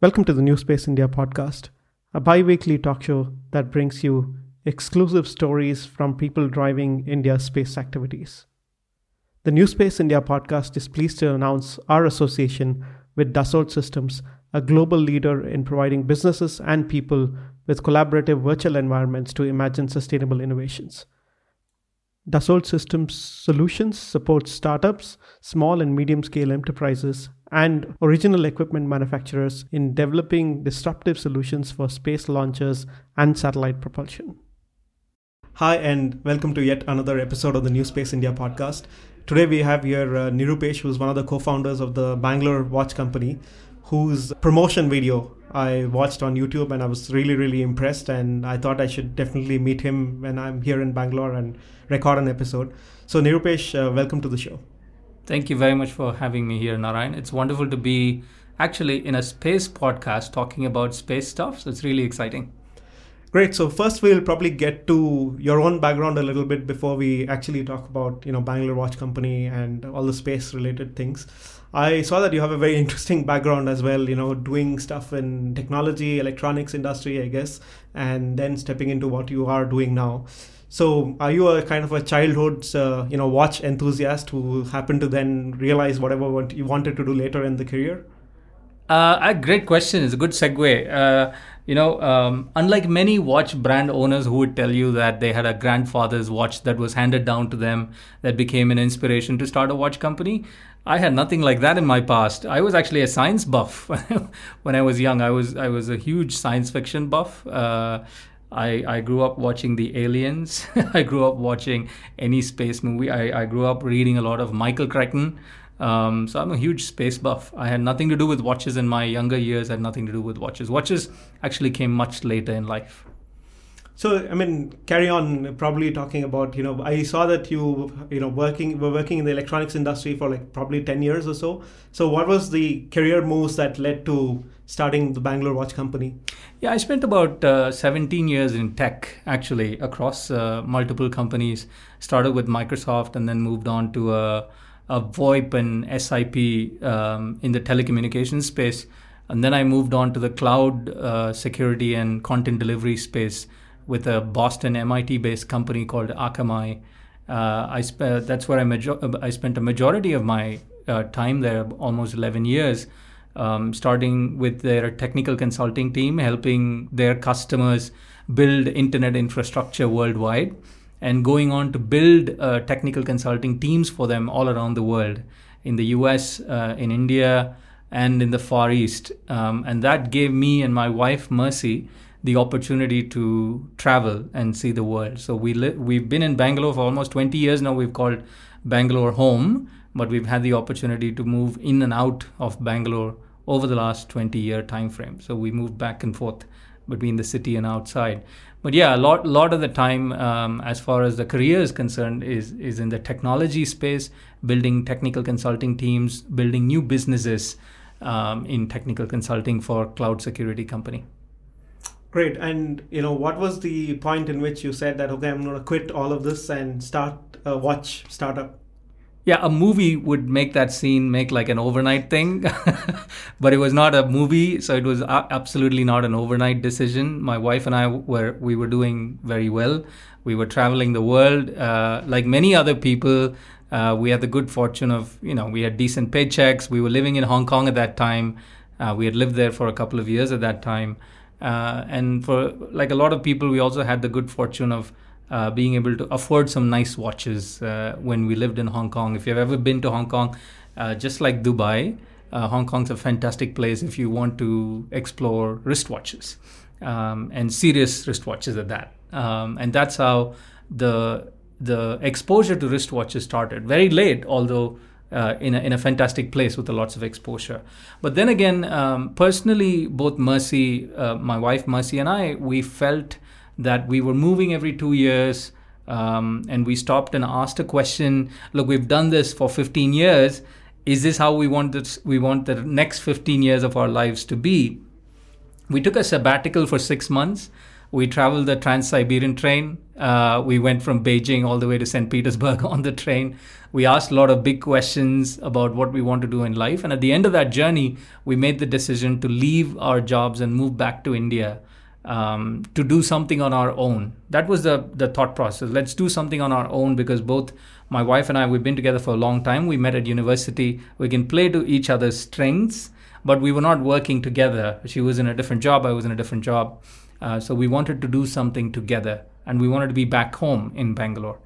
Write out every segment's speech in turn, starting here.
Welcome to the New Space India podcast, a bi weekly talk show that brings you exclusive stories from people driving India's space activities. The New Space India podcast is pleased to announce our association with Dassault Systems, a global leader in providing businesses and people with collaborative virtual environments to imagine sustainable innovations. Dassault Systems solutions support startups, small and medium scale enterprises, and original equipment manufacturers in developing disruptive solutions for space launchers and satellite propulsion. Hi, and welcome to yet another episode of the New Space India podcast. Today we have here uh, Nirupesh, who's one of the co founders of the Bangalore Watch Company, whose promotion video I watched on YouTube and I was really, really impressed. And I thought I should definitely meet him when I'm here in Bangalore and record an episode. So, Nirupesh, uh, welcome to the show. Thank you very much for having me here, Narayan. It's wonderful to be actually in a space podcast talking about space stuff. So it's really exciting. Great. So first, we'll probably get to your own background a little bit before we actually talk about you know Bangalore Watch Company and all the space related things. I saw that you have a very interesting background as well. You know, doing stuff in technology, electronics industry, I guess, and then stepping into what you are doing now. So, are you a kind of a childhood, uh, you know, watch enthusiast who happened to then realize whatever what you wanted to do later in the career? Uh, a great question. It's a good segue. Uh, you know, um, unlike many watch brand owners who would tell you that they had a grandfather's watch that was handed down to them that became an inspiration to start a watch company, I had nothing like that in my past. I was actually a science buff when I was young. I was I was a huge science fiction buff. Uh, I, I grew up watching the aliens. I grew up watching any space movie. I, I grew up reading a lot of Michael Crichton. Um, so I'm a huge space buff. I had nothing to do with watches in my younger years. I had nothing to do with watches. Watches actually came much later in life. So I mean, carry on. Probably talking about you know, I saw that you you know working were working in the electronics industry for like probably ten years or so. So what was the career moves that led to starting the Bangalore Watch Company? Yeah, I spent about uh, 17 years in tech actually across uh, multiple companies. Started with Microsoft and then moved on to a, a VoIP and SIP um, in the telecommunications space. And then I moved on to the cloud uh, security and content delivery space with a Boston MIT based company called Akamai. Uh, I sp- that's where I, major- I spent a majority of my uh, time there, almost 11 years, um, starting with their technical consulting team, helping their customers build internet infrastructure worldwide, and going on to build uh, technical consulting teams for them all around the world in the US, uh, in India, and in the Far East. Um, and that gave me and my wife, Mercy, the opportunity to travel and see the world. So we li- we've been in Bangalore for almost 20 years now. We've called Bangalore home, but we've had the opportunity to move in and out of Bangalore over the last 20 year time frame. So we moved back and forth between the city and outside. But yeah, a lot lot of the time, um, as far as the career is concerned, is is in the technology space, building technical consulting teams, building new businesses um, in technical consulting for cloud security company. Great. And you know, what was the point in which you said that okay, I'm going to quit all of this and start a watch startup? Yeah, a movie would make that scene make like an overnight thing, but it was not a movie, so it was absolutely not an overnight decision. My wife and I were we were doing very well. We were traveling the world, uh, like many other people. Uh, we had the good fortune of you know we had decent paychecks. We were living in Hong Kong at that time. Uh, we had lived there for a couple of years at that time. Uh, and for like a lot of people, we also had the good fortune of uh, being able to afford some nice watches uh, when we lived in Hong Kong. If you've ever been to Hong Kong, uh, just like Dubai, uh, Hong Kong's a fantastic place if you want to explore wristwatches um, and serious wristwatches at that. Um, and that's how the the exposure to wristwatches started. Very late, although uh, in, a, in a fantastic place with a lots of exposure. But then again, um, personally, both Mercy, uh, my wife Mercy, and I, we felt that we were moving every two years. Um, and we stopped and asked a question look we've done this for 15 years is this how we want this we want the next 15 years of our lives to be we took a sabbatical for six months We traveled the Trans Siberian train. Uh, we went from Beijing all the way to St. Petersburg on the train. We asked a lot of big questions about what we want to do in life. And at the end of that journey, we made the decision to leave our jobs and move back to India um, to do something on our own. That was the, the thought process. Let's do something on our own because both my wife and I, we've been together for a long time. We met at university. We can play to each other's strengths, but we were not working together. She was in a different job, I was in a different job. Uh, so we wanted to do something together and we wanted to be back home in Bangalore.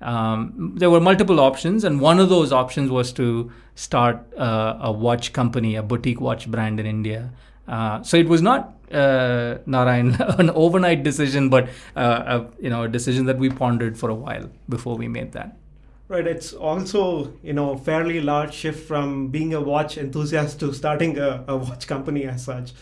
Um, there were multiple options, and one of those options was to start uh, a watch company, a boutique watch brand in India. Uh, so it was not uh, Narayan an overnight decision, but uh, a, you know a decision that we pondered for a while before we made that. Right. It's also you know fairly large shift from being a watch enthusiast to starting a, a watch company as such.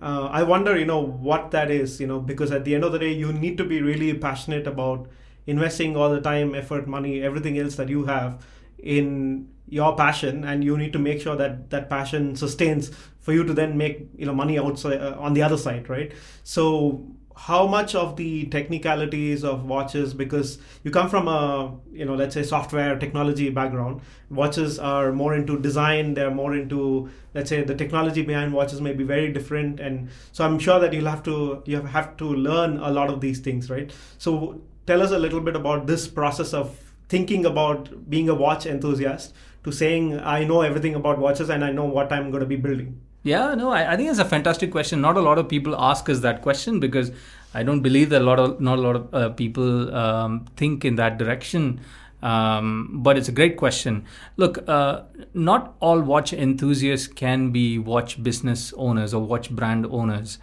Uh, I wonder, you know, what that is, you know, because at the end of the day, you need to be really passionate about investing all the time, effort, money, everything else that you have in your passion, and you need to make sure that that passion sustains for you to then make you know money outside uh, on the other side, right? So how much of the technicalities of watches because you come from a you know let's say software technology background watches are more into design they're more into let's say the technology behind watches may be very different and so i'm sure that you'll have to you have to learn a lot of these things right so tell us a little bit about this process of thinking about being a watch enthusiast to saying i know everything about watches and i know what i'm going to be building yeah, no, I, I think it's a fantastic question. Not a lot of people ask us that question because I don't believe that a lot of not a lot of uh, people um, think in that direction. Um, but it's a great question. Look, uh, not all watch enthusiasts can be watch business owners or watch brand owners.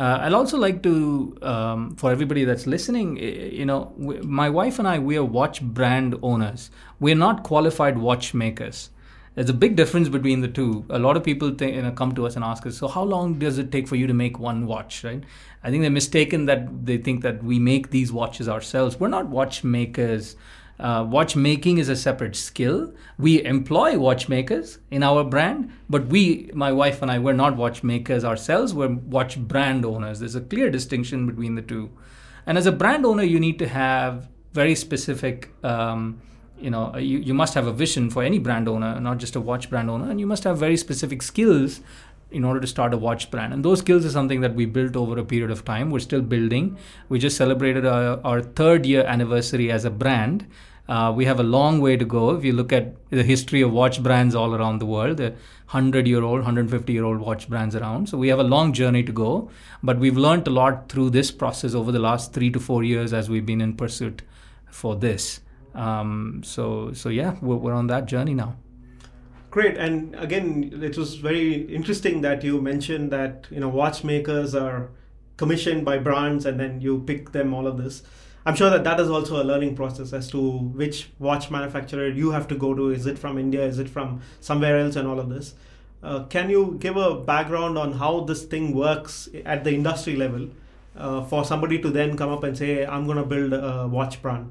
Uh, I'd also like to, um, for everybody that's listening, you know, my wife and I, we are watch brand owners. We're not qualified watchmakers. There's a big difference between the two. A lot of people think, you know, come to us and ask us, so how long does it take for you to make one watch, right? I think they're mistaken that they think that we make these watches ourselves. We're not watchmakers. Uh, watchmaking is a separate skill. We employ watchmakers in our brand, but we, my wife and I, we're not watchmakers ourselves. We're watch brand owners. There's a clear distinction between the two. And as a brand owner, you need to have very specific um, you know you, you must have a vision for any brand owner not just a watch brand owner and you must have very specific skills in order to start a watch brand and those skills is something that we built over a period of time we're still building we just celebrated our, our third year anniversary as a brand uh, we have a long way to go if you look at the history of watch brands all around the world the 100 year old 150 year old watch brands around so we have a long journey to go but we've learned a lot through this process over the last three to four years as we've been in pursuit for this um, so so yeah, we're, we're on that journey now. Great, and again, it was very interesting that you mentioned that you know watchmakers are commissioned by brands, and then you pick them. All of this, I'm sure that that is also a learning process as to which watch manufacturer you have to go to. Is it from India? Is it from somewhere else? And all of this. Uh, can you give a background on how this thing works at the industry level uh, for somebody to then come up and say, "I'm going to build a watch brand"?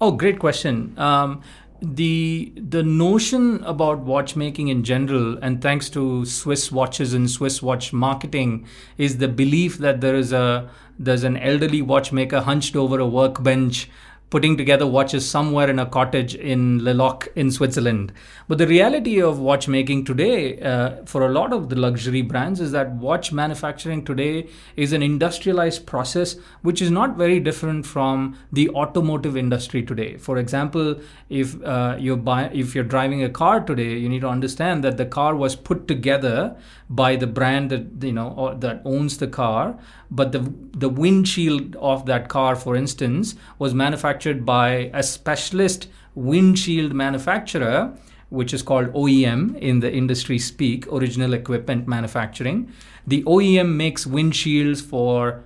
Oh, great question. Um, the the notion about watchmaking in general, and thanks to Swiss watches and Swiss watch marketing, is the belief that there is a there's an elderly watchmaker hunched over a workbench putting together watches somewhere in a cottage in Le Locle in Switzerland. But the reality of watchmaking today, uh, for a lot of the luxury brands, is that watch manufacturing today is an industrialized process which is not very different from the automotive industry today. For example, if uh, you're buy- if you're driving a car today, you need to understand that the car was put together by the brand that you know that owns the car but the the windshield of that car for instance was manufactured by a specialist windshield manufacturer which is called OEM in the industry speak original equipment manufacturing the OEM makes windshields for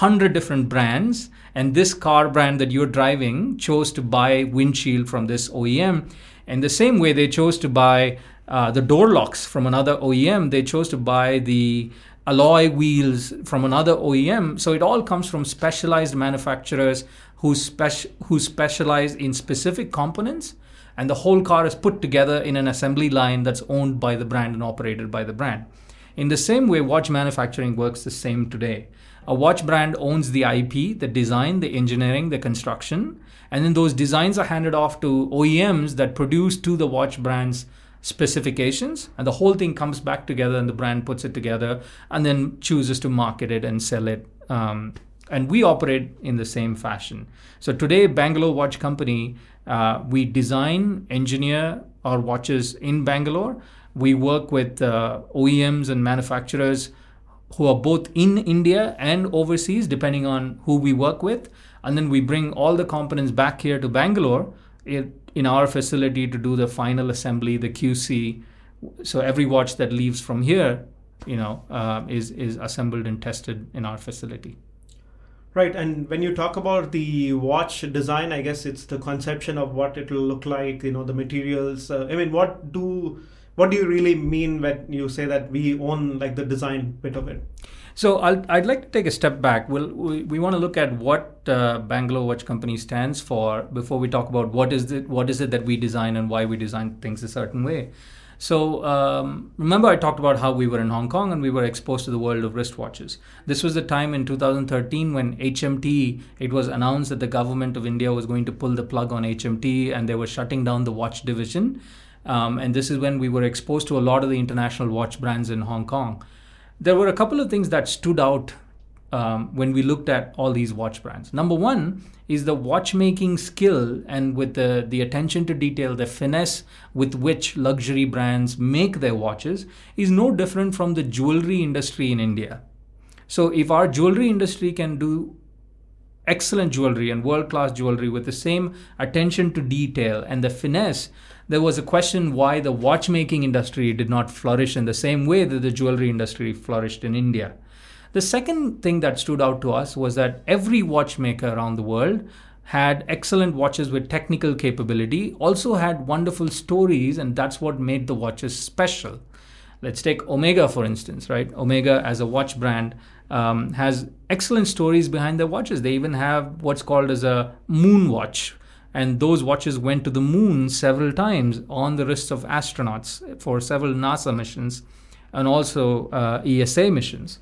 100 different brands and this car brand that you're driving chose to buy windshield from this OEM and the same way they chose to buy uh, the door locks from another OEM. They chose to buy the alloy wheels from another OEM. So it all comes from specialized manufacturers who, who specialize in specific components. And the whole car is put together in an assembly line that's owned by the brand and operated by the brand. In the same way, watch manufacturing works the same today. A watch brand owns the IP, the design, the engineering, the construction, and then those designs are handed off to OEMs that produce to the watch brand's specifications, and the whole thing comes back together, and the brand puts it together, and then chooses to market it and sell it. Um, and we operate in the same fashion. So today, Bangalore Watch Company, uh, we design, engineer our watches in Bangalore. We work with uh, OEMs and manufacturers who are both in India and overseas, depending on who we work with. And then we bring all the components back here to Bangalore in our facility to do the final assembly, the QC. So every watch that leaves from here, you know, uh, is is assembled and tested in our facility. Right, and when you talk about the watch design, I guess it's the conception of what it will look like. You know, the materials. Uh, I mean, what do what do you really mean when you say that we own like the design bit of it? So i would like to take a step back. We'll, we we want to look at what uh, Bangalore Watch Company stands for before we talk about what is it what is it that we design and why we design things a certain way. So um, remember, I talked about how we were in Hong Kong and we were exposed to the world of wristwatches. This was the time in 2013 when HMT. It was announced that the government of India was going to pull the plug on HMT and they were shutting down the watch division. Um, and this is when we were exposed to a lot of the international watch brands in Hong Kong. There were a couple of things that stood out um, when we looked at all these watch brands. Number one is the watchmaking skill and with the, the attention to detail, the finesse with which luxury brands make their watches is no different from the jewelry industry in India. So if our jewelry industry can do excellent jewelry and world class jewelry with the same attention to detail and the finesse, there was a question why the watchmaking industry did not flourish in the same way that the jewelry industry flourished in India. The second thing that stood out to us was that every watchmaker around the world had excellent watches with technical capability, also had wonderful stories, and that's what made the watches special. Let's take Omega, for instance, right? Omega, as a watch brand, um, has excellent stories behind their watches. They even have what's called as a moon watch, and those watches went to the moon several times on the wrists of astronauts for several NASA missions and also uh, ESA missions.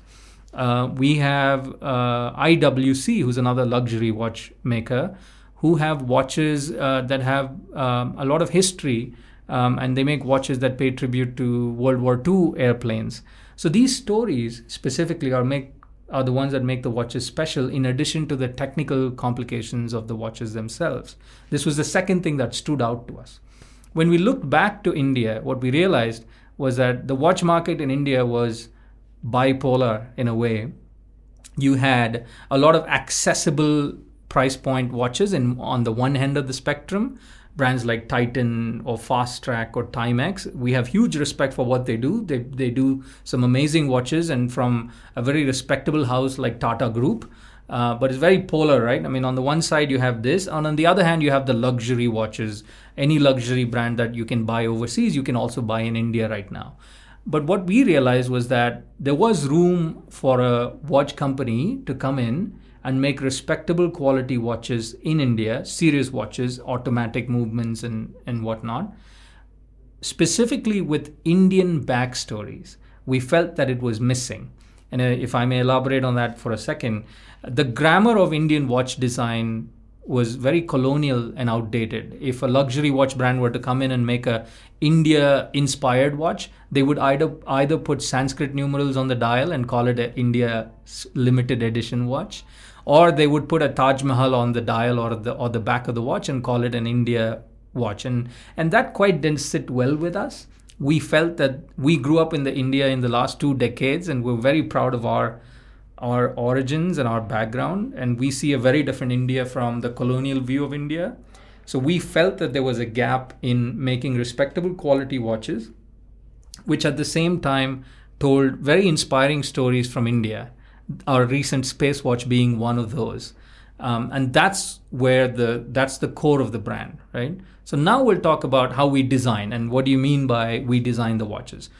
Uh, we have uh, IWC, who's another luxury watch maker, who have watches uh, that have um, a lot of history, um, and they make watches that pay tribute to World War II airplanes. So these stories specifically are make are the ones that make the watches special in addition to the technical complications of the watches themselves. This was the second thing that stood out to us. When we looked back to India, what we realized was that the watch market in India was bipolar in a way. You had a lot of accessible price point watches and on the one end of the spectrum brands like Titan or Fastrack or Timex. We have huge respect for what they do. They, they do some amazing watches and from a very respectable house like Tata Group. Uh, but it's very polar, right? I mean, on the one side you have this, and on the other hand you have the luxury watches. Any luxury brand that you can buy overseas, you can also buy in India right now. But what we realized was that there was room for a watch company to come in and make respectable quality watches in India, serious watches, automatic movements, and, and whatnot. Specifically with Indian backstories, we felt that it was missing. And uh, if I may elaborate on that for a second, the grammar of Indian watch design was very colonial and outdated. If a luxury watch brand were to come in and make a India inspired watch, they would either either put Sanskrit numerals on the dial and call it an India limited edition watch, or they would put a Taj Mahal on the dial or the or the back of the watch and call it an India watch. And and that quite didn't sit well with us. We felt that we grew up in the India in the last two decades and we're very proud of our our origins and our background, and we see a very different India from the colonial view of India. So we felt that there was a gap in making respectable quality watches, which at the same time told very inspiring stories from India. Our recent space watch being one of those. Um, and that's where the that's the core of the brand right so now we'll talk about how we design and what do you mean by we design the watches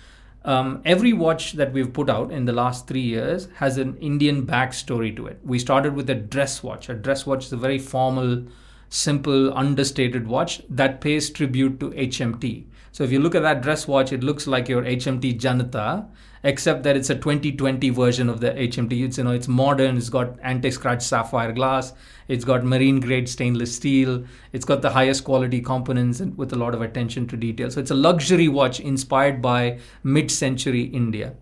um, every watch that we've put out in the last three years has an Indian backstory to it. We started with a dress watch. A dress watch is a very formal, simple, understated watch that pays tribute to HMT. So if you look at that dress watch, it looks like your HMT Janata, except that it's a 2020 version of the HMT. It's you know it's modern. It's got anti-scratch sapphire glass. It's got marine grade stainless steel. It's got the highest quality components and with a lot of attention to detail. So it's a luxury watch inspired by mid-century India.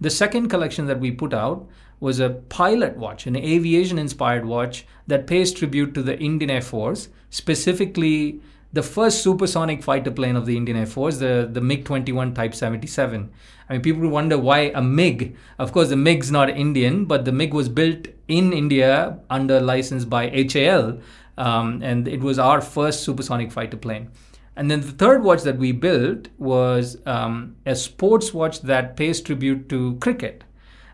The second collection that we put out was a pilot watch, an aviation inspired watch that pays tribute to the Indian Air Force, specifically the first supersonic fighter plane of the Indian Air Force, the, the MiG 21 Type 77. I mean, people wonder why a MiG. Of course, the MiG's not Indian, but the MiG was built in India under license by HAL, um, and it was our first supersonic fighter plane. And then the third watch that we built was um, a sports watch that pays tribute to cricket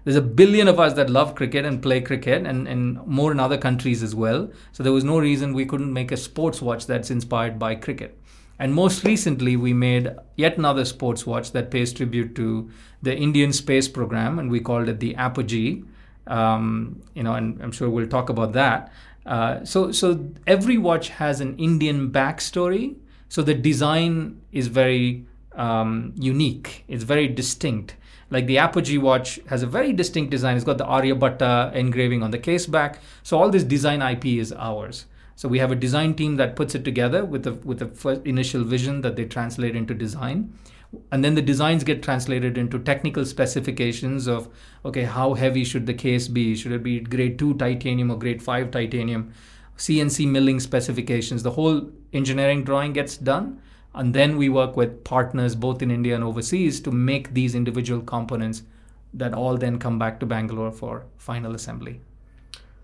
there's a billion of us that love cricket and play cricket and, and more in other countries as well. So there was no reason we couldn't make a sports watch that's inspired by cricket. And most recently, we made yet another sports watch that pays tribute to the Indian space program, and we called it the Apogee. Um, you know, and I'm sure we'll talk about that. Uh, so, so every watch has an Indian backstory. So the design is very um, unique. It's very distinct. Like the Apogee watch has a very distinct design. It's got the Aryabhatta engraving on the case back. So all this design IP is ours. So we have a design team that puts it together with the with the initial vision that they translate into design. And then the designs get translated into technical specifications of okay, how heavy should the case be? Should it be grade 2 titanium or grade 5 titanium? CNC milling specifications. The whole engineering drawing gets done and then we work with partners both in India and overseas to make these individual components that all then come back to Bangalore for final assembly.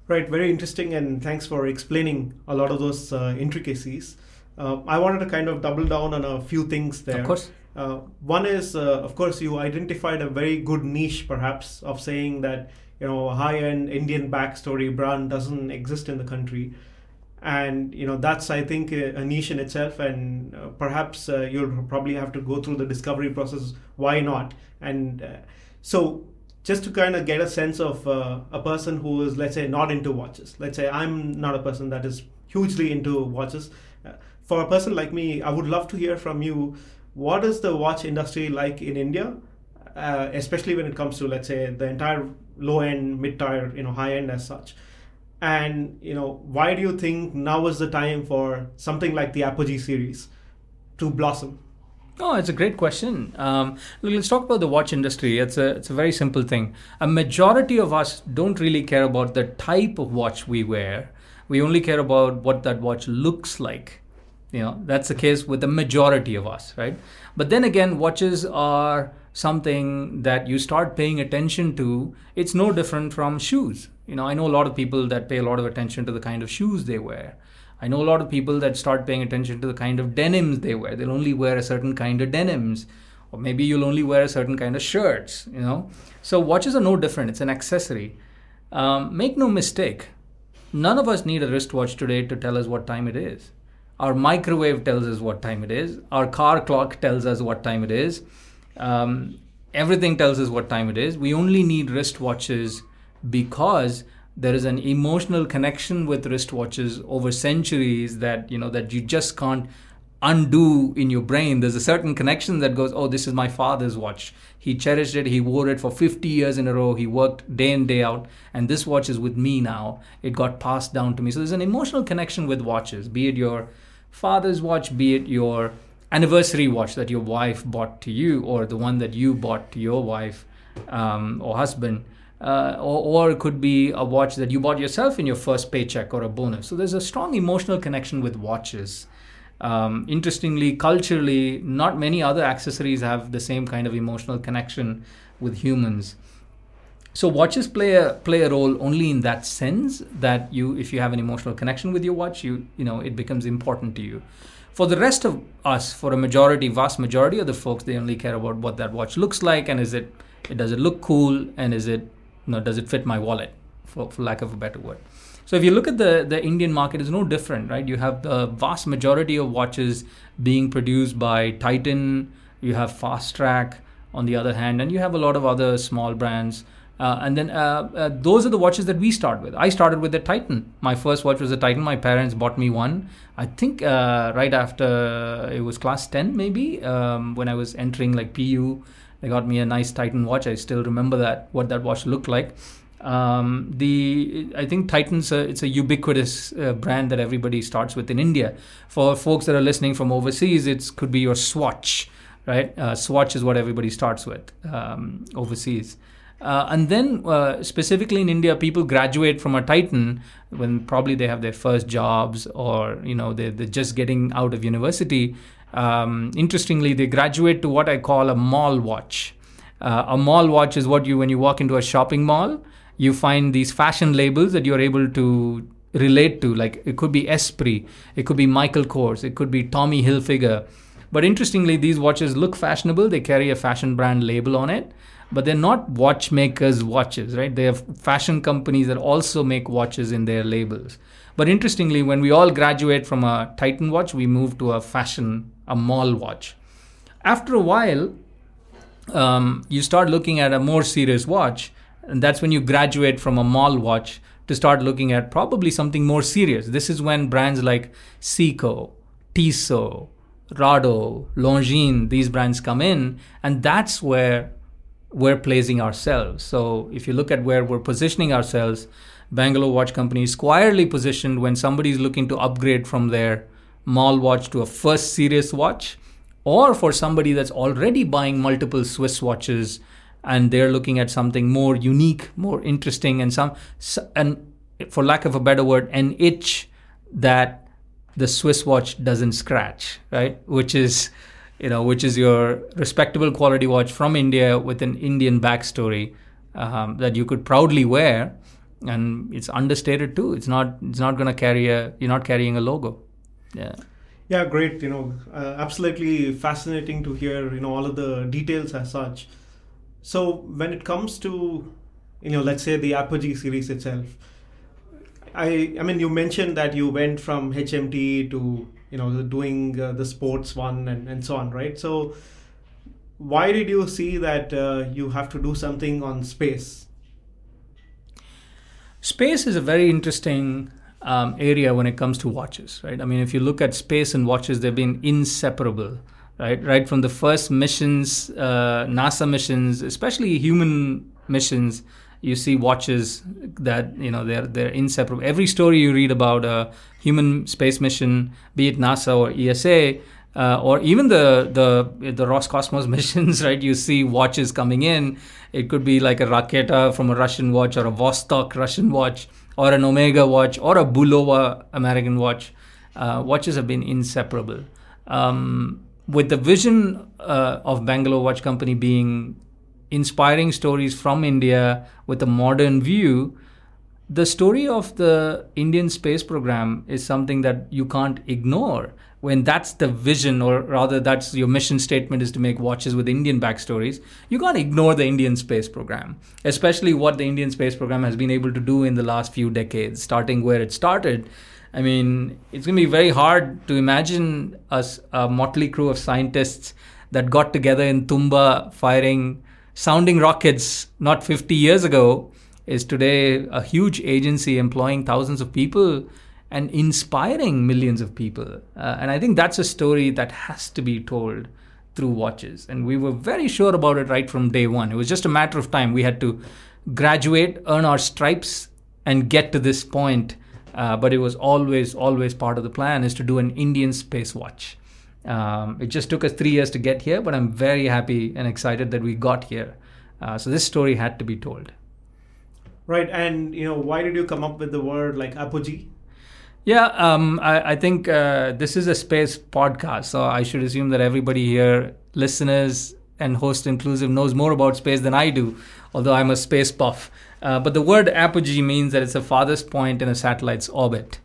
Right, very interesting, and thanks for explaining a lot of those uh, intricacies. Uh, I wanted to kind of double down on a few things there. Of course. Uh, one is, uh, of course, you identified a very good niche, perhaps, of saying that you know high-end Indian backstory brand doesn't exist in the country and you know that's i think a, niche in itself. And uh, perhaps uh, you'll probably have to go through the discovery process. Why not? And uh, so just to kind of get a sense of uh, a person who is let's say not into watches. Let's say i'm not a person that is hugely into watches. Uh, for a person like me i would love to hear from you what is the watch industry like in india? Uh, especially when it comes to let's say the entire low end mid tier you know high end as such and you know, why do you think now is the time for something like the Apogee series to blossom? Oh, it's a great question. Um, let's talk about the watch industry. It's a it's a very simple thing. A majority of us don't really care about the type of watch we wear. We only care about what that watch looks like. You know, that's the case with the majority of us, right? But then again, watches are something that you start paying attention to. It's no different from shoes you know, I know a lot of people that pay a lot of attention to the kind of shoes they wear. I know a lot of people that start paying attention to the kind of denims they wear. They'll only wear a certain kind of denims. Or maybe you'll only wear a certain kind of shirts, you know. So watches are no different. It's an accessory. Um, make no mistake, none of us need a wristwatch today to tell us what time it is. Our microwave tells us what time it is. Our car clock tells us what time it is. Um, everything tells us what time it is. We only need wristwatches because there is an emotional connection with wristwatches over centuries that you know that you just can't undo in your brain. There's a certain connection that goes oh this is my father's watch. He cherished it. He wore it for 50 years in a row. He worked day in day out. And this watch is with me now. It got passed down to me. So there's an emotional connection with watches be it your father's watch be it your anniversary watch that your wife bought to you or the one that you bought to your wife um, or husband uh, or, or, it could be a watch that you bought yourself in your first paycheck or a bonus. So there's a strong emotional connection with watches. Um, interestingly, culturally, not many other accessories have the same kind of emotional connection with humans. So watches play a play a role only in that sense that you, if you have an emotional connection with your watch, you you know it becomes important to you. For the rest of us, for a majority, vast majority of the folks, they only care about what that watch looks like and is it, does it look cool and is it know, does it fit my wallet, for, for lack of a better word. So if you look at the, the Indian market, it's no different, right? You have the vast majority of watches being produced by Titan, you have Fastrack on the other hand, and you have a lot of other small brands. Uh, and then uh, uh, those are the watches that we start with. I started with the Titan. My first watch was a Titan. My parents bought me one. I think uh, right after it was class 10, maybe, um, when I was entering like PU They got me a nice Titan watch. I still remember that what that watch looked like. Um, the I think Titan's a, it's a ubiquitous uh, brand that everybody starts with in India. For folks that are listening from overseas, it could be your Swatch, right? Uh, Swatch is what everybody starts with um, overseas. Uh, and then, uh, specifically in India, people graduate from a Titan when probably they have their first jobs or you know they're, they're just getting out of university. Um, interestingly, they graduate to what I call a mall watch. Uh, a mall watch is what you when you walk into a shopping mall, you find these fashion labels that you're able to relate to. Like it could be Esprit, it could be Michael Kors, it could be Tommy Hilfiger. But interestingly, these watches look fashionable. They carry a fashion brand label on it but they're not watchmakers' watches, right? They have fashion companies that also make watches in their labels. But interestingly, when we all graduate from a Titan watch, we move to a fashion, a mall watch. After a while, um, you start looking at a more serious watch, and that's when you graduate from a mall watch to start looking at probably something more serious. This is when brands like Seiko, Tissot, Rado, Longines, these brands come in, and that's where we're placing ourselves. So if you look at where we're positioning ourselves, Bangalore Watch Company is squarely positioned when somebody is looking to upgrade from their mall watch to a first serious watch, or for somebody that's already buying multiple Swiss watches and they're looking at something more unique, more interesting, and some and for lack of a better word, an itch that the Swiss watch doesn't scratch, right? Which is you know, which is your respectable quality watch from India with an Indian backstory um, that you could proudly wear, and it's understated too. It's not it's not going to carry a you're not carrying a logo. Yeah. Yeah, great. You know, uh, absolutely fascinating to hear. You know, all of the details as such. So when it comes to, you know, let's say the Apogee series itself, I I mean, you mentioned that you went from HMT to you know doing uh, the sports one and, and so on right so why did you see that uh, you have to do something on space space is a very interesting um, area when it comes to watches right i mean if you look at space and watches they've been inseparable right right from the first missions uh, nasa missions especially human missions you see watches that you know they're they're inseparable. Every story you read about a human space mission, be it NASA or ESA, uh, or even the the the Roscosmos missions, right? You see watches coming in. It could be like a Raketa from a Russian watch, or a Vostok Russian watch, or an Omega watch, or a Bulova American watch. Uh, watches have been inseparable. Um, with the vision uh, of Bangalore Watch Company being inspiring stories from India with a modern view, the story of the Indian space program is something that you can't ignore when that's the vision or rather that's your mission statement is to make watches with indian backstories you can't ignore the indian space program especially what the indian space program has been able to do in the last few decades starting where it started. I mean it's going to be very hard to imagine us a motley crew of scientists that got together in Thumba firing sounding rockets not 50 years ago is today a huge agency employing thousands of people and inspiring millions of people. Uh, and I think that's a story that has to be told through watches. And we were very sure about it right from day one. It was just a matter of time. We had to graduate, earn our stripes, and get to this point. Uh, but it was always, always part of the plan is to do an Indian space watch. Um, it just took us three years to get here, but I'm very happy and excited that we got here. Uh, so this story had to be told. Right, and you know, why did you come up with the word like apogee? Yeah, um, I, I, think uh, this is a space podcast, so I should assume that everybody here, listeners and host inclusive, knows more about space than I do, although I'm a space buff. Uh, but the word apogee means that it's the farthest point in a satellite's orbit.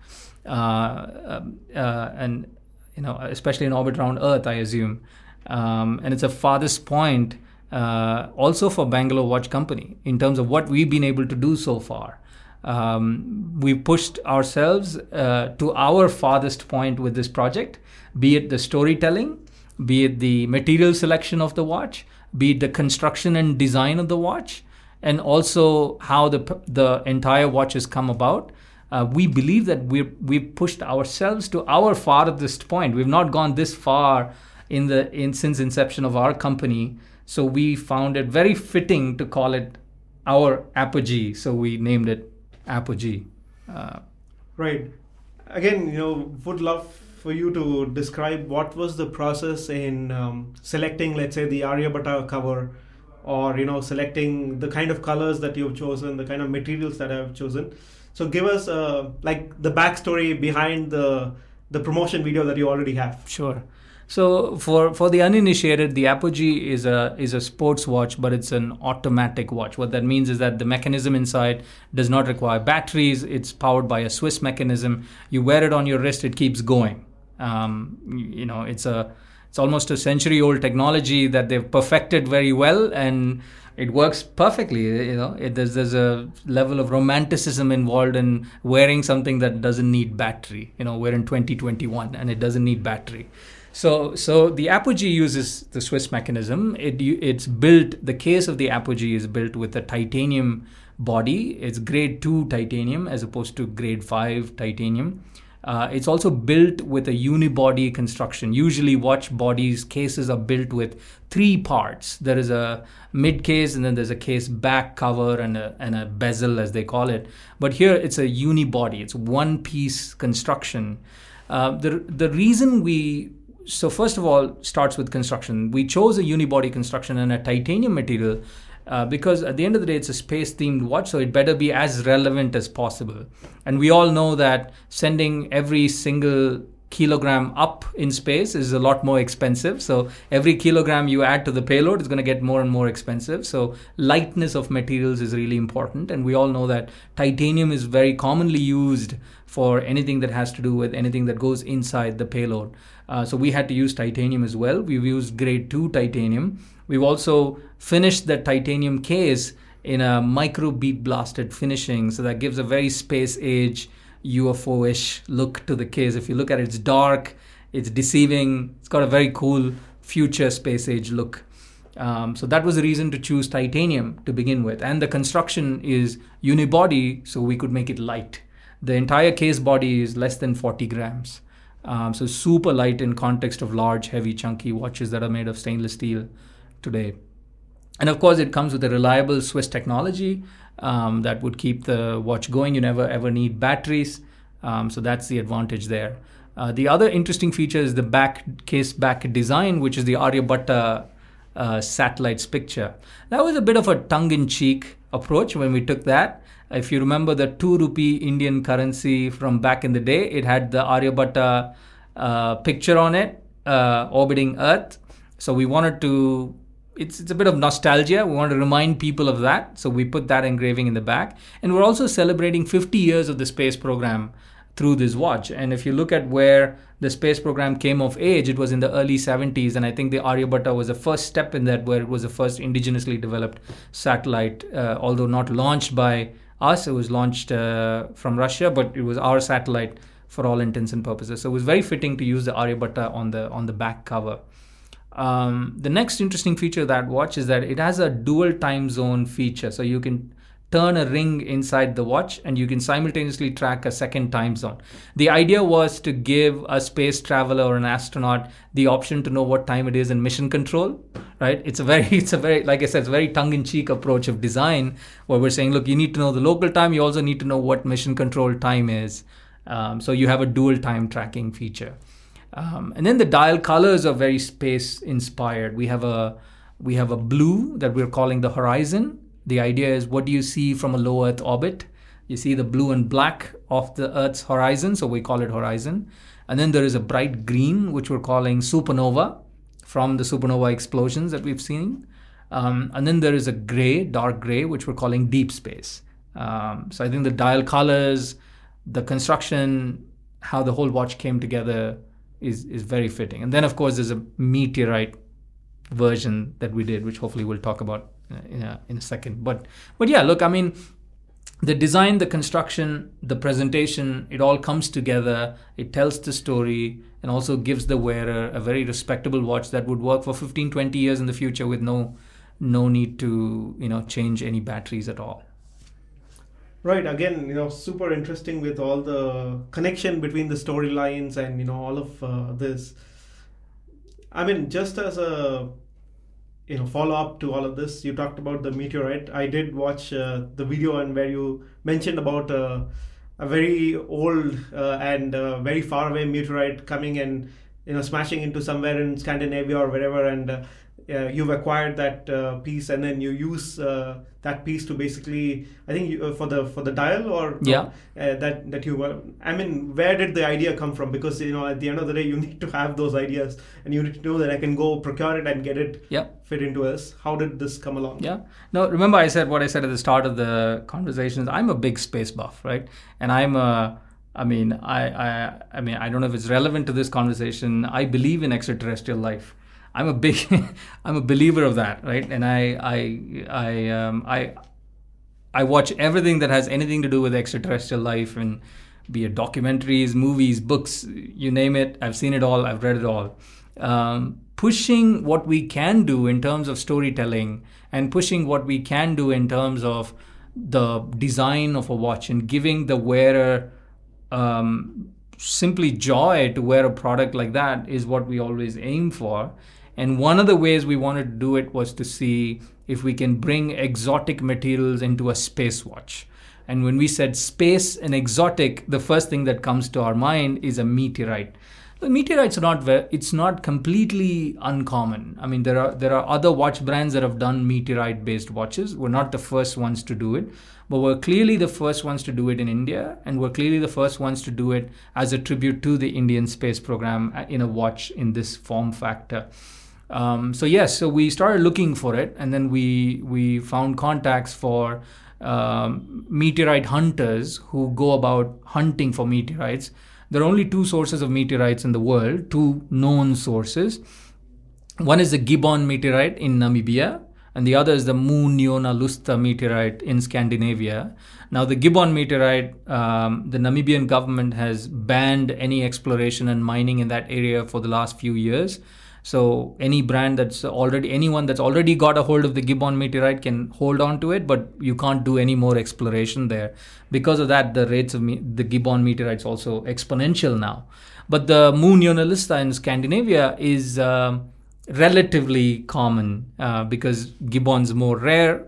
Uh, um, uh and you know, especially in orbit around Earth, I assume. Um, and it's a farthest point uh, also for Bangalore Watch Company in terms of what we've been able to do so far. Um, we pushed ourselves uh, to our farthest point with this project, be it the storytelling, be it the material selection of the watch, be it the construction and design of the watch, and also how the the entire watch has come about uh, we believe that we've, we've pushed ourselves to our farthest point. We've not gone this far in the in since inception of our company So we found it very fitting to call it our apogee. So we named it apogee. Uh, right. Again, you know, would love for you to describe what was the process in um, selecting, let's say, the Aryabhatta cover, or you know, selecting the kind of colors that you've chosen, the kind of materials that I've chosen. So give us uh, like the backstory behind the the promotion video that you already have. Sure. So for for the uninitiated, the Apogee is a is a sports watch, but it's an automatic watch. What that means is that the mechanism inside does not require batteries. It's powered by a Swiss mechanism. You wear it on your wrist, it keeps going. Um, you know, it's a it's almost a century old technology that they've perfected very well and it works perfectly you know it, there's, there's a level of romanticism involved in wearing something that doesn't need battery you know we're in 2021 and it doesn't need battery so, so the Apogee uses the Swiss mechanism. It it's built. The case of the Apogee is built with a titanium body. It's grade two titanium as opposed to grade five titanium. Uh, it's also built with a unibody construction. Usually, watch bodies cases are built with three parts. There is a mid case, and then there's a case back cover and a, and a bezel, as they call it. But here, it's a unibody. It's one piece construction. Uh, the the reason we so first of all starts with construction. We chose a unibody construction and a titanium material uh, because at the end of the day it's a space themed watch so it better be as relevant as possible. And we all know that sending every single kilogram up in space is a lot more expensive. So every kilogram you add to the payload is going to get more and more expensive. So lightness of materials is really important. And we all know that titanium is very commonly used for anything that has to do with anything that goes inside the payload uh, so we had to use titanium as well. We've used grade 2 titanium. We've also finished the titanium case in a micro bead blasted finishing. So that gives a very space age UFO ish look to the case. If you look at it, it's dark, it's deceiving, it's got a very cool future space age look. Um, so that was the reason to choose titanium to begin with. And the construction is unibody, so we could make it light. The entire case body is less than 40 grams. Um, so super light in context of large, heavy, chunky watches that are made of stainless steel today. And of course, it comes with a reliable Swiss technology um, that would keep the watch going. You never ever need batteries. Um, so that's the advantage there. Uh, the other interesting feature is the back case back design, which is the Aryabhatta uh, satellite's picture. That was a bit of a tongue-in-cheek approach when we took that. If you remember the 2 rupee Indian currency from back in the day, it had the Aryabhatta uh, picture on it, uh, orbiting Earth. So we wanted to, it's, it's a bit of nostalgia. We want to remind people of that. So we put that engraving in the back. And we're also celebrating 50 years of the space program through this watch. And if you look at where the space program came of age, it was in the early 70s. And I think the Aryabhatta was the first step in that, where it was the first indigenously developed satellite, uh, although not launched by us. It was launched uh, from Russia, but it was our satellite for all intents and purposes. So it was very fitting to use the Aryabhatta on the on the back cover. Um, the next interesting feature of that watch is that it has a dual time zone feature. So you can turn a ring inside the watch and you can simultaneously track a second time zone. The idea was to give a space traveler or an astronaut the option to know what time it is in mission control, right? It's a very, it's a very, like I said, it's a very tongue in cheek approach of design where we're saying, look, you need to know the local time. You also need to know what mission control time is. Um, so you have a dual time tracking feature. Um, and then the dial colors are very space inspired. We have a, we have a blue that we're calling the horizon the idea is what do you see from a low Earth orbit? You see the blue and black of the Earth's horizon, so we call it horizon. And then there is a bright green, which we're calling supernova from the supernova explosions that we've seen. Um, and then there is a gray, dark gray, which we're calling deep space. Um, so I think the dial colors, the construction, how the whole watch came together is, is very fitting. And then, of course, there's a meteorite version that we did, which hopefully we'll talk about in a, in a second. But but yeah, look, I mean, the design, the construction, the presentation, it all comes together. It tells the story and also gives the wearer a very respectable watch that would work for 15, 20 years in the future with no no need to you know change any batteries at all. Right. Again, you know, super interesting with all the connection between the storylines and you know all of uh, this. I mean, just as a you know follow up to all of this. You talked about the meteorite. I did watch uh, the video and where you mentioned about uh, a very old uh, and uh, very far away meteorite coming and you know smashing into somewhere in scandinavia or wherever. And uh, uh, you've acquired that uh, piece and then you use uh, that piece to basically i think you, uh, for the for the dial or Yeah. uh, that that you were i mean where did the idea come from because you know at the end of the day you need to have those ideas and you need to know that i can go procure it and get it Yeah. fit into us how did this come along Yeah. No, remember I said what I said at the start of the conversations. I'm a big space buff, right? And I'm a I mean, I, I I mean, I don't know if it's relevant to this conversation. I believe in extraterrestrial life. I'm a big I'm a believer of that, right? And I I I um I I watch everything that has anything to do with extraterrestrial life and be it documentaries, movies, books, you name it. I've seen it all. I've read it all. Um, pushing what we can do in terms of storytelling and pushing what we can do in terms of the design of a watch and giving the wearer um, simply joy to wear a product like that is what we always aim for. And one of the ways we wanted to do it was to see if we can bring exotic materials into a space watch. And when we said space and exotic, the first thing that comes to our mind is a meteorite. The meteorites are not it's not completely uncommon. I mean there are there are other watch brands that have done meteorite based watches. We're not the first ones to do it, but we're clearly the first ones to do it in India and we're clearly the first ones to do it as a tribute to the Indian space program uh, in a watch in this form factor. Um, so yes, so we started looking for it, and then we we found contacts for um, meteorite hunters who go about hunting for meteorites. There are only two sources of meteorites in the world, two known sources. One is the Gibeon meteorite in Namibia, and the other is the Muonionalusta meteorite in Scandinavia. Now, the Gibeon meteorite, um, the Namibian government has banned any exploration and mining in that area for the last few years. So, any brand that's already, anyone that's already got a hold of the Gibeon meteorite can hold on to it, but you can't do any more exploration there. Because of that, the rates of me- the Gibeon meteorites also exponential now. But the Muonionalusta in Scandinavia is. Um, relatively common uh, because Gibeon's more rare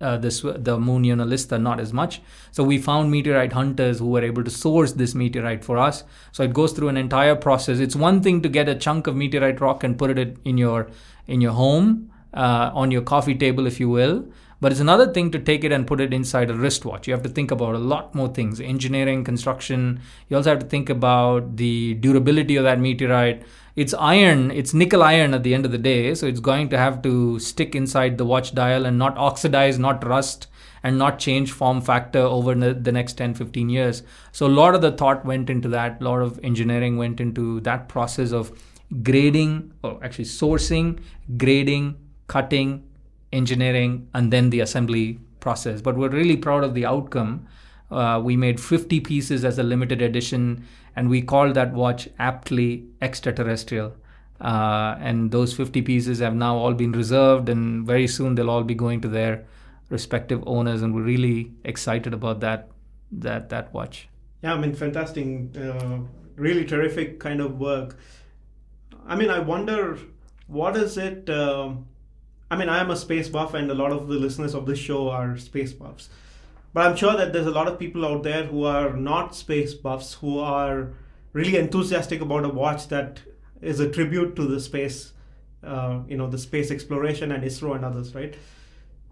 uh, the, sw- the Muonionalusta not as much. So we found meteorite hunters who were able to source this meteorite for us. So it goes through an entire process. It's one thing to get a chunk of meteorite rock and put it in your in your home uh, on your coffee table, if you will. But it's another thing to take it and put it inside a wristwatch. You have to think about a lot more things engineering, construction. You also have to think about the durability of that meteorite. It's iron, it's nickel iron at the end of the day. So it's going to have to stick inside the watch dial and not oxidize, not rust, and not change form factor over the next 10, 15 years. So a lot of the thought went into that, a lot of engineering went into that process of grading, or actually sourcing, grading, cutting, engineering, and then the assembly process. But we're really proud of the outcome. Uh, we made 50 pieces as a limited edition, and we called that watch aptly extraterrestrial. Uh, and those 50 pieces have now all been reserved, and very soon they'll all be going to their respective owners. And we're really excited about that that that watch. Yeah, I mean, fantastic, uh, really terrific kind of work. I mean, I wonder what is it. Um, I mean, I am a space buff, and a lot of the listeners of this show are space buffs. But I'm sure that there's a lot of people out there who are not space buffs who are really enthusiastic about a watch that is a tribute to the space, uh, you know, the space exploration and ISRO and others, right?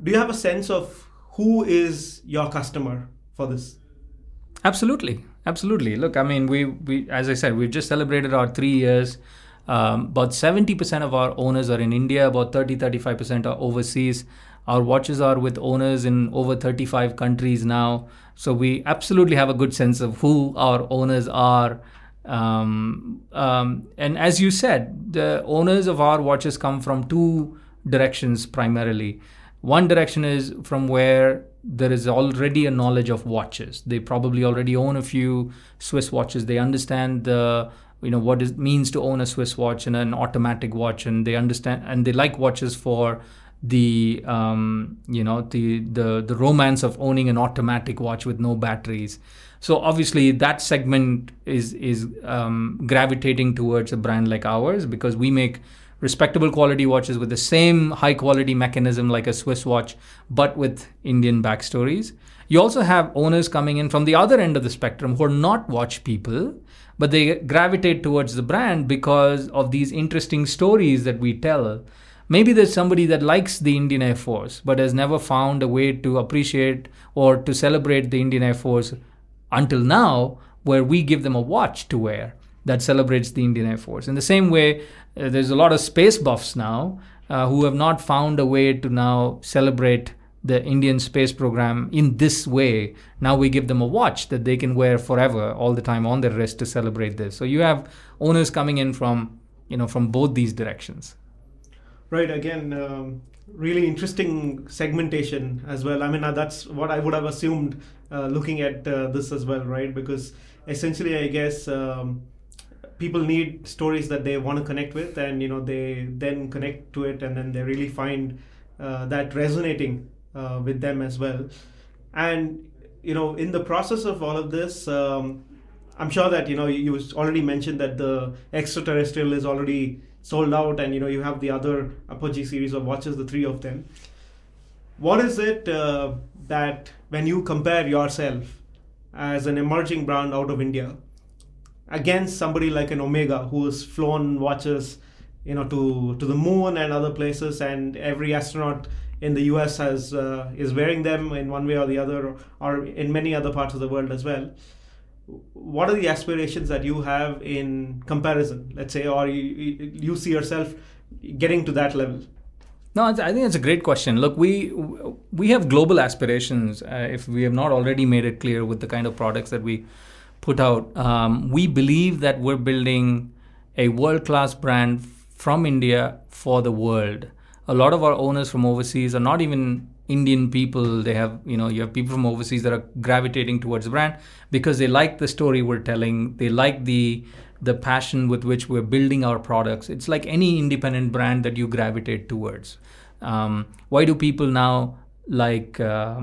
Do you have a sense of who is your customer for this? Absolutely, absolutely. Look, I mean, we we as I said, we've just celebrated our three years. Um, about 70% of our owners are in India, about 30 35% are overseas. Our watches are with owners in over 35 countries now. So we absolutely have a good sense of who our owners are. Um, um, and as you said, the owners of our watches come from two directions primarily. One direction is from where there is already a knowledge of watches. They probably already own a few Swiss watches. They understand the you know what it means to own a Swiss watch and an automatic watch, and they understand and they like watches for the um, you know the the the romance of owning an automatic watch with no batteries. So obviously that segment is is um, gravitating towards a brand like ours because we make respectable quality watches with the same high quality mechanism like a Swiss watch, but with Indian backstories. You also have owners coming in from the other end of the spectrum who are not watch people, but they gravitate towards the brand because of these interesting stories that we tell. Maybe there's somebody that likes the Indian Air Force, but has never found a way to appreciate or to celebrate the Indian Air Force until now, where we give them a watch to wear that celebrates the Indian Air Force. In the same way, uh, there's a lot of space buffs now uh, who have not found a way to now celebrate the Indian space program in this way. Now we give them a watch that they can wear forever, all the time on their wrist to celebrate this. So you have owners coming in from, you know, from both these directions. Right. Again, um, really interesting segmentation as well. I mean, uh, that's what I would have assumed uh, looking at uh, this as well, right? Because essentially, I guess. Um, people need stories that they want to connect with and you know they then connect to it and then they really find uh, that resonating uh, with them as well. And you know, in the process of all of this, um, I'm sure that you know you already mentioned that the extraterrestrial is already sold out, and you know you have the other Apogee series of watches, the three of them. What is it uh, that when you compare yourself as an emerging brand out of India against somebody like an Omega who has flown watches, you know, to to the moon and other places, and every astronaut in the US has uh, is wearing them in one way or the other, or in many other parts of the world as well. What are the aspirations that you have in comparison, let's say, or you, you see yourself getting to that level? No, I think it's a great question. Look, we we have global aspirations. Uh, if we have not already made it clear with the kind of products that we put out, um, we believe that we're building a world class brand from India for the world a lot of our owners from overseas are not even Indian people. They have, you know, you have people from overseas that are gravitating towards the brand because they like the story we're telling. They like the the passion with which we're building our products. It's like any independent brand that you gravitate towards. Um, why do people now like uh,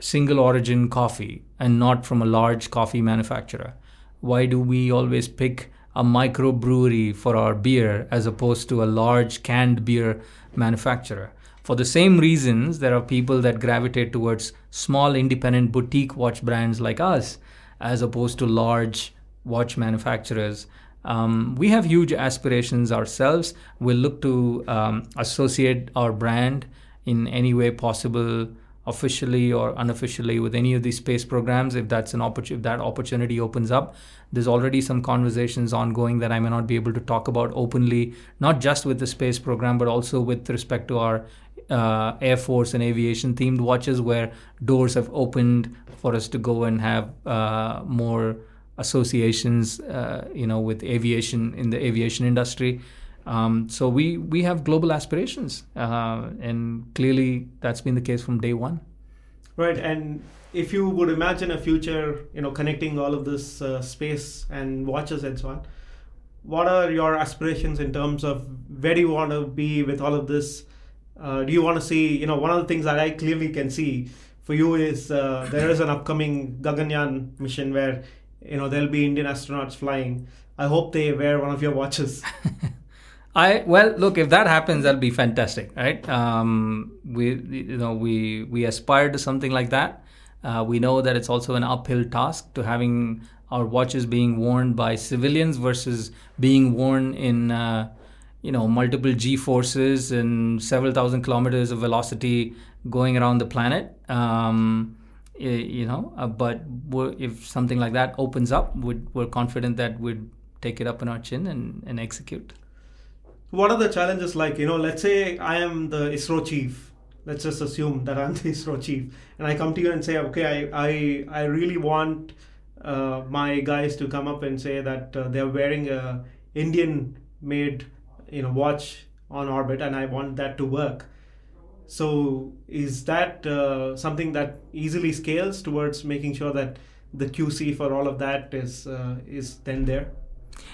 single origin coffee and not from a large coffee manufacturer? Why do we always pick a microbrewery for our beer as opposed to a large canned beer manufacturer. For the same reasons, there are people that gravitate towards small independent boutique watch brands like us as opposed to large watch manufacturers. Um, we have huge aspirations ourselves. We'll look to um, associate our brand in any way possible officially or unofficially with any of these space programs if that's an opportunity if that opportunity opens up there's already some conversations ongoing that i may not be able to talk about openly not just with the space program but also with respect to our uh, air force and aviation themed watches where doors have opened for us to go and have uh, more associations uh, you know with aviation in the aviation industry um, so we we have global aspirations, uh, and clearly that's been the case from day one. Right, and if you would imagine a future, you know, connecting all of this uh, space and watches and so on, what are your aspirations in terms of where do you want to be with all of this? Uh, do you want to see, you know, one of the things that I clearly can see for you is uh, there is an upcoming Gaganyaan mission where, you know, there'll be Indian astronauts flying. I hope they wear one of your watches. I well look if that happens that'll be fantastic right um, we you know we we aspire to something like that uh, we know that it's also an uphill task to having our watches being worn by civilians versus being worn in uh, you know multiple g forces and several thousand kilometers of velocity going around the planet um, you know uh, but if something like that opens up we're, we're confident that we'd take it up in our chin and, and execute what are the challenges like? You know, let's say I am the ISRO chief. Let's just assume that I'm the ISRO chief, and I come to you and say, okay, I I, I really want uh, my guys to come up and say that uh, they're wearing a Indian made you know watch on orbit, and I want that to work. So is that uh, something that easily scales towards making sure that the QC for all of that is uh, is then there?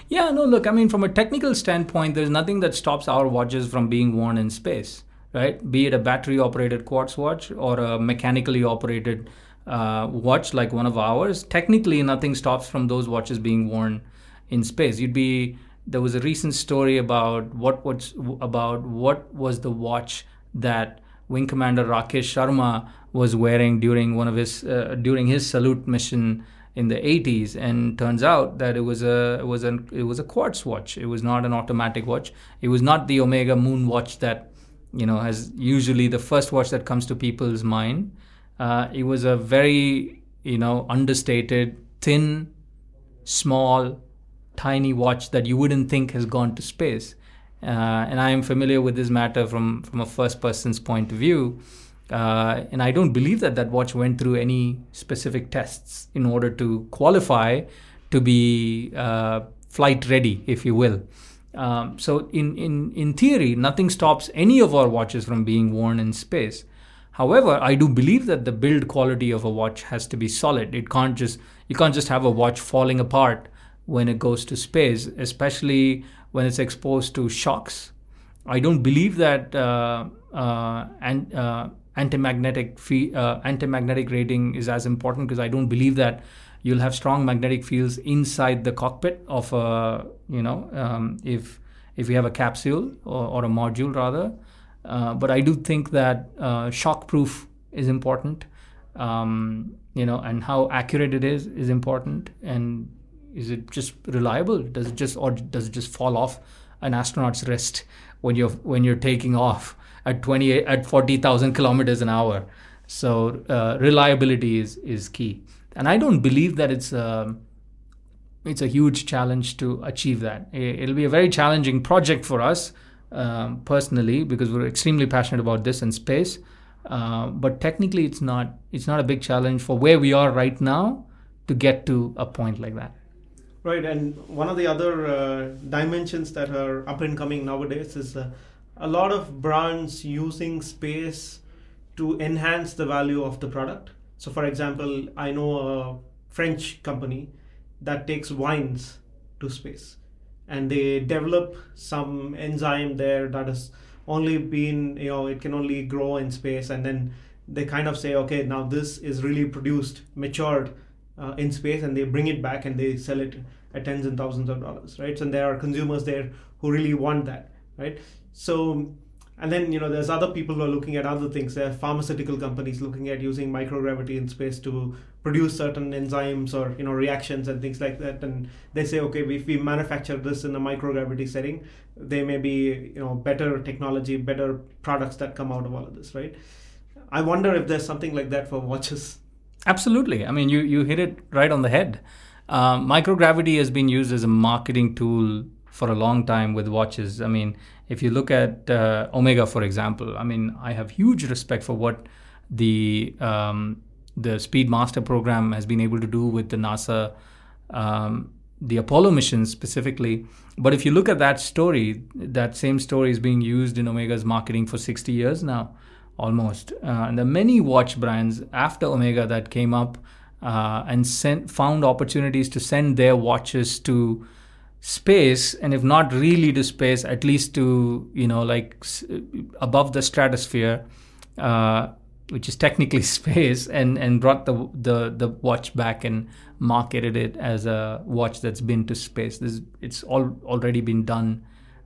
Yeah, no, look, I mean, from a technical standpoint, there's nothing that stops our watches from being worn in space, right? Be it a battery operated quartz watch or a mechanically operated uh, watch like one of ours. Technically, nothing stops from those watches being worn in space. You'd be there was a recent story about what was about what was the watch that Wing Commander Rakesh Sharma was wearing during one of his uh, during his Salyut mission in the 80s and turns out that it was a it was an it was a quartz watch. It was not an automatic watch. It was not the omega moon watch that you know has usually the first watch that comes to people's mind. Uh, it was a very you know understated thin small tiny watch that you wouldn't think has gone to space uh, and i am familiar with this matter from from a first person's point of view uh, and I don't believe that that watch went through any specific tests in order to qualify to be uh, flight ready, if you will. Um, so, in, in, in theory, nothing stops any of our watches from being worn in space. However, I do believe that the build quality of a watch has to be solid. It can't just you can't just have a watch falling apart when it goes to space, especially when it's exposed to shocks. I don't believe that uh, uh, uh, anti-magnetic fee, uh, anti-magnetic rating is as important because I don't believe that you'll have strong magnetic fields inside the cockpit of a you know um, if if we have a capsule or, or a module rather. Uh, but I do think that uh, shock proof is important. Um, you know, and how accurate it is is important. And is it just reliable? Does it just or does it just fall off an astronaut's wrist when you're when you're taking off? at 20 at 40,000 kilometers an hour. So uh, reliability is is key, and I don't believe that it's a um, it's a huge challenge to achieve that. It'll be a very challenging project for us um, personally because we're extremely passionate about this and space. Uh, but technically, it's not it's not a big challenge for where we are right now to get to a point like that. Right, and one of the other uh, dimensions that are up and coming nowadays is uh, a lot of brands using space to enhance the value of the product. So, for example, I know a French company that takes wines to space and they develop some enzyme there that has only been, you know, it can only grow in space. And then they kind of say, okay, now this is really produced, matured uh, in space, and they bring it back and they sell it at tens and thousands of dollars, right? So, and there are consumers there who really want that, right? So, and then you know, there's other people who are looking at other things. There are pharmaceutical companies looking at using microgravity in space to produce certain enzymes or you know reactions and things like that. And they say, okay, if we manufacture this in a microgravity setting, there may be you know better technology, better products that come out of all of this, right? I wonder if there's something like that for watches. Absolutely. I mean, you you hit it right on the head. Um, microgravity has been used as a marketing tool for a long time with watches. I mean, if you look at uh, Omega, for example, I mean, I have huge respect for what the um, the Speedmaster program has been able to do with the NASA, um, the Apollo missions specifically. But if you look at that story, that same story is being used in Omega's marketing for 60 years now, almost. Uh, and there are many watch brands after Omega that came up uh, and sent, found opportunities to send their watches to space and if not really to space at least to you know like above the stratosphere uh, which is technically space and and brought the the the watch back and marketed it as a watch that's been to space. This it's all already been done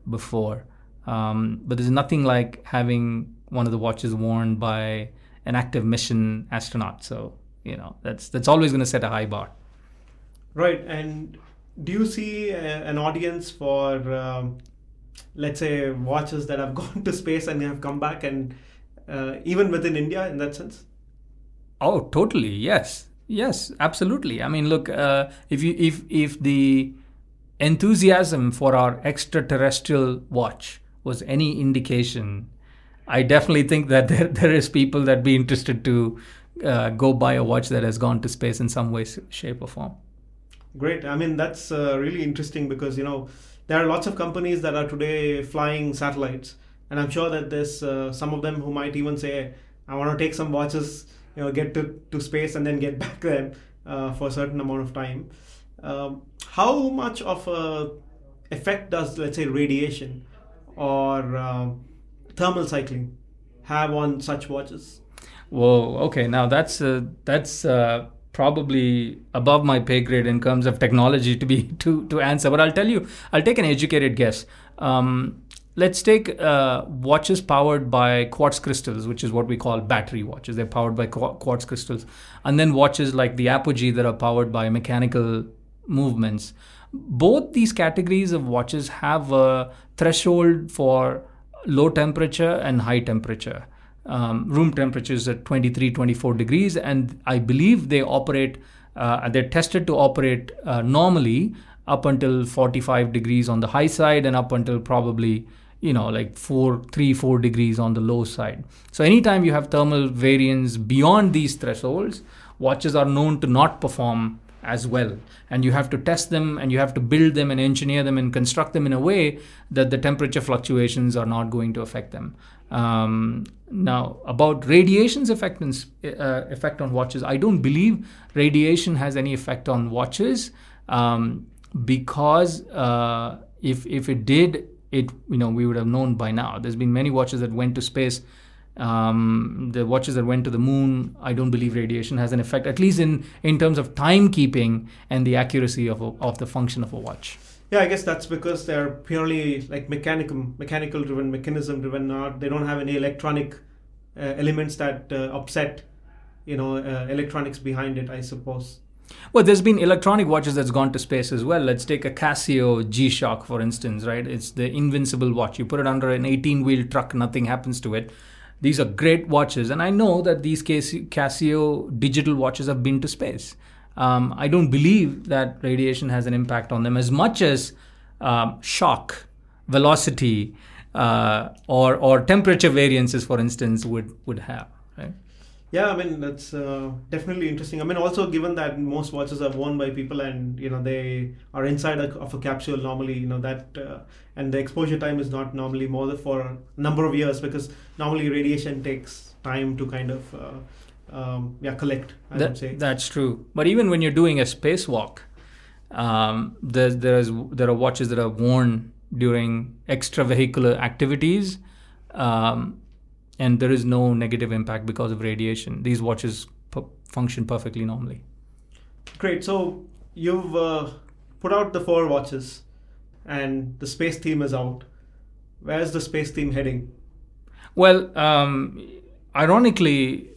before. Um, but there's nothing like having one of the watches worn by an active mission astronaut so you know that's that's always going to set a high bar. Right and do you see a, an audience for um, let's say watches that have gone to space and have come back and uh, even within india in that sense? Oh totally yes yes absolutely. I mean look uh, if you if if the enthusiasm for our extraterrestrial watch was any indication i definitely think that there, there is people that be interested to uh, go buy a watch that has gone to space in some way shape or form Great. I mean, that's uh, really interesting because, you know, there are lots of companies that are today flying satellites. And I'm sure that there's uh, some of them who might even say, I want to take some watches, you know, get to, to space and then get back there uh, for a certain amount of time. Um, how much of a effect does, let's say, radiation or um, thermal cycling have on such watches? Whoa. Okay. Now that's uh, that's uh, probably above my pay grade in terms of technology to be to to answer. But I'll tell you, I'll take an educated guess. Um, let's take uh, watches powered by quartz crystals, which is what we call battery watches. They're powered by quartz crystals, and then watches like the Apogee that are powered by mechanical movements. Both these categories of watches have a threshold for low temperature and high temperature. Um, room temperatures at 23, 24 degrees, and I believe they operate. Uh, they're tested to operate uh, normally up until 45 degrees on the high side and up until probably you know like four three four degrees on the low side. So anytime you have thermal variance beyond these thresholds watches are known to not perform as well. And you have to test them and you have to build them and engineer them and construct them in a way that the temperature fluctuations are not going to affect them um, now about radiation's effect, in, uh, effect on watches i don't believe radiation has any effect on watches um, because uh, if if it did it you know we would have known by now. There's been many watches that went to space. Um, the watches that went to the moon, I don't believe radiation has an effect, at least in in terms of timekeeping and the accuracy of a, of the function of a watch. Yeah, I guess that's because they're purely like mechanical mechanical driven, mechanism driven. Not they don't have any electronic uh, elements that uh, upset you know uh, electronics behind it. I suppose. Well, there's been electronic watches that's gone to space as well. Let's take a Casio G-Shock, for instance, right? It's the invincible watch. You put it under an 18 wheel truck, nothing happens to it. These are great watches. And I know that these Casio digital watches have been to space. Um, I don't believe that radiation has an impact on them as much as um, shock, velocity, uh, or, or temperature variances, for instance, would, would have, right? Yeah, I mean that's uh, definitely interesting. I mean, also given that most watches are worn by people and you know they are inside a, of a capsule normally, you know that uh, and the exposure time is not normally more for a number of years because normally radiation takes time to kind of uh, um, yeah collect. I that, would say that's true. But even when you're doing a spacewalk, um, there's there's there are watches that are worn during extravehicular activities. Um, and there is no negative impact because of radiation. These watches p- function perfectly normally. Great. So you've uh, put out the four watches, and the space theme is out. Where's the space theme heading? Well, um, ironically,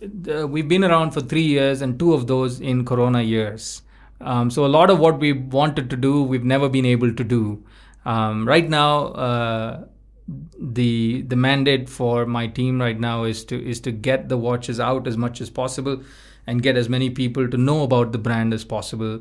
we've been around for three years, and two of those in Corona years. Um, so a lot of what we wanted to do, we've never been able to do. Um, right now, uh, the the mandate for my team right now is to is to get the watches out as much as possible and get as many people to know about the brand as possible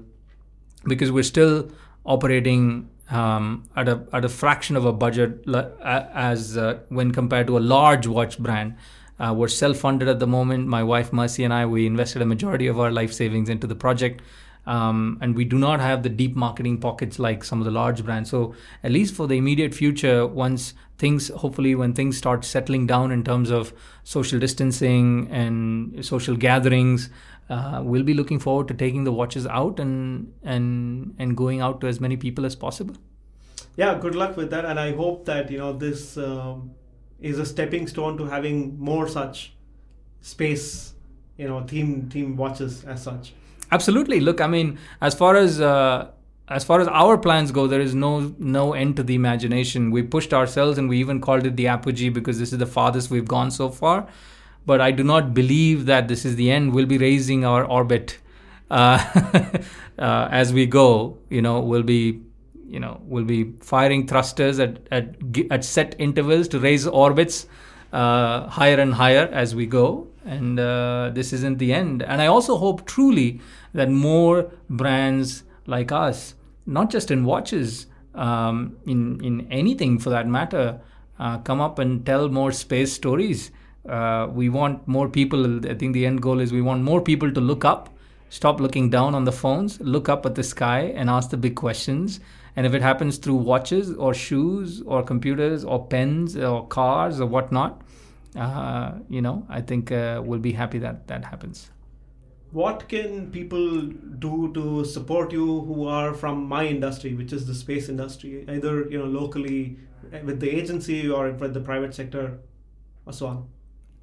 because we're still operating um, at a at a fraction of a budget as uh, when compared to a large watch brand. Uh, we're self-funded at the moment. My wife Mercy and I we invested a majority of our life savings into the project. Um, and we do not have the deep marketing pockets like some of the large brands. So at least for the immediate future, once things, hopefully, when things start settling down in terms of social distancing and social gatherings, uh, we'll be looking forward to taking the watches out and and and going out to as many people as possible. Yeah, good luck with that, and I hope that you know this um, is a stepping stone to having more such space, you know, theme theme watches as such. Absolutely. Look, I mean, as far as uh, as far as our plans go, there is no no end to the imagination. We pushed ourselves, and we even called it the apogee because this is the farthest we've gone so far. But I do not believe that this is the end. We'll be raising our orbit uh, uh, as we go. You know, we'll be you know we'll be firing thrusters at at, at set intervals to raise orbits uh, higher and higher as we go and uh, this isn't the end. And I also hope truly that more brands like us, not just in watches, um, in in anything for that matter, uh, come up and tell more space stories. Uh, we want more people. I think the end goal is we want more people to look up, stop looking down on the phones, look up at the sky, and ask the big questions. And if it happens through watches or shoes or computers or pens or cars or whatnot, uh, you know, I think uh, we'll be happy that that happens. What can people do to support you who are from my industry, which is the space industry, either you know locally with the agency or with the private sector, or so on?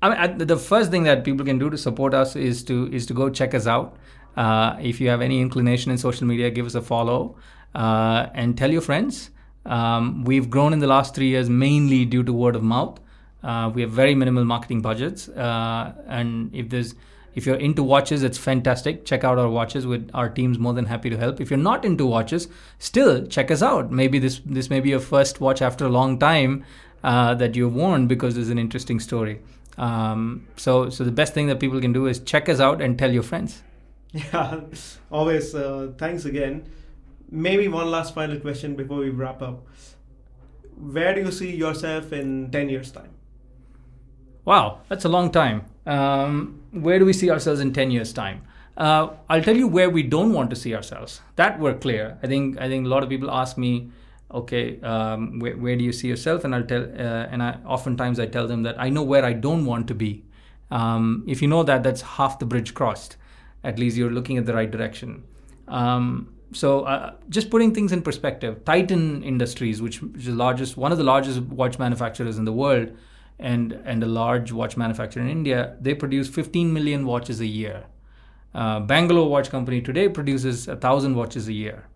I mean, the first thing that people can do to support us is to is to go check us out. Uh, if you have any inclination in social media, give us a follow uh, and tell your friends. Um, we've grown in the last three years mainly due to word of mouth. Uh, we have very minimal marketing budgets, uh, and if there's if you're into watches, it's fantastic. Check out our watches. With our team's more than happy to help. If you're not into watches, still check us out. Maybe this this may be your first watch after a long time uh, that you've worn because there's an interesting story. Um, so so the best thing that people can do is check us out and tell your friends. Yeah, always. Uh, thanks again. Maybe one last final question before we wrap up. Where do you see yourself in ten years' time? Wow, that's a long time. Um, where do we see ourselves in 10 years' time? Uh, I'll tell you where we don't want to see ourselves. That we're clear. I think I think a lot of people ask me, okay, um, where, where, do you see yourself? And I'll tell, uh, and I oftentimes I tell them that I know where I don't want to be. Um, if you know that, that's half the bridge crossed. At least you're looking at the right direction. Um, so uh, just putting things in perspective, Titan Industries, which, which is the largest, one of the largest watch manufacturers in the world, and and a large watch manufacturer in India, they produce 15 million watches a year. Uh, Bangalore Watch Company today produces a thousand watches a year.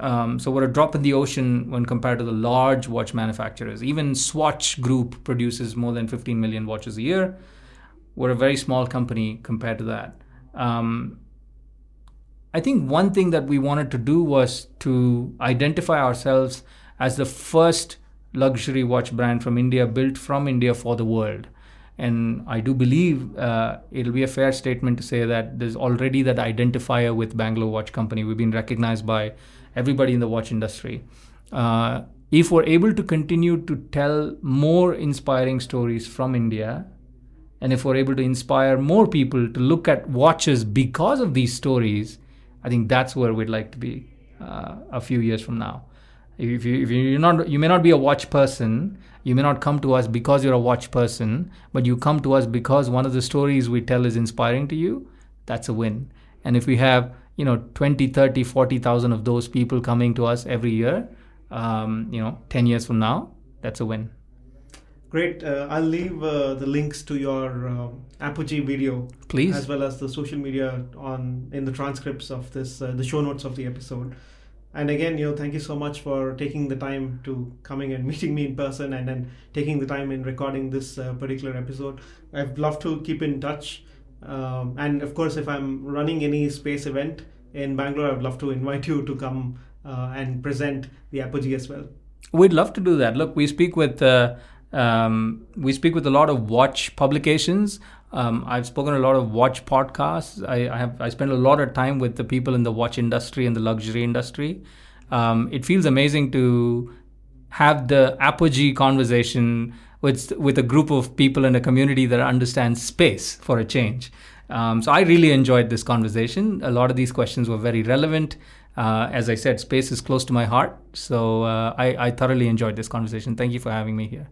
Um, so we're a drop in the ocean when compared to the large watch manufacturers. Even Swatch Group produces more than 15 million watches a year. We're a very small company compared to that. Um, I think one thing that we wanted to do was to identify ourselves as the first luxury watch brand from India, built from India for the world. And I do believe uh, it'll be a fair statement to say that there's already that identifier with Bangalore Watch Company. We've been recognized by everybody in the watch industry. Uh, if we're able to continue to tell more inspiring stories from India, and if we're able to inspire more people to look at watches because of these stories, I think that's where we'd like to be uh, a few years from now. If you if you're not you may not be a watch person, you may not come to us because you're a watch person, but you come to us because one of the stories we tell is inspiring to you. That's a win. And if we have you know 20 30 40,000 of those people coming to us every year um, you know 10 years from now that's a win great. Uh, i'll leave uh, the links to your uh, apogee video. Please. As well as the social media on in the transcripts of this uh, the show notes of the episode. And again you know thank you so much for taking the time to coming and meeting me in person and then taking the time in recording this uh, particular episode. I'd love to keep in touch. Um, and of course if i'm running any space event in bangalore i'd love to invite you to come uh, and present the apogee as well. We'd love to do that. Look we speak with uh, um, we speak with a lot of watch publications um, I've spoken a lot of watch podcasts. I, I, have I spend a lot of time with the people in the watch industry and the luxury industry. Um, it feels amazing to have the apogee conversation with with a group of people in a community that understands space for a change. Um, so I really enjoyed this conversation. A lot of these questions were very relevant. Uh, as I said, space is close to my heart. So uh, I, I thoroughly enjoyed this conversation. Thank you for having me here.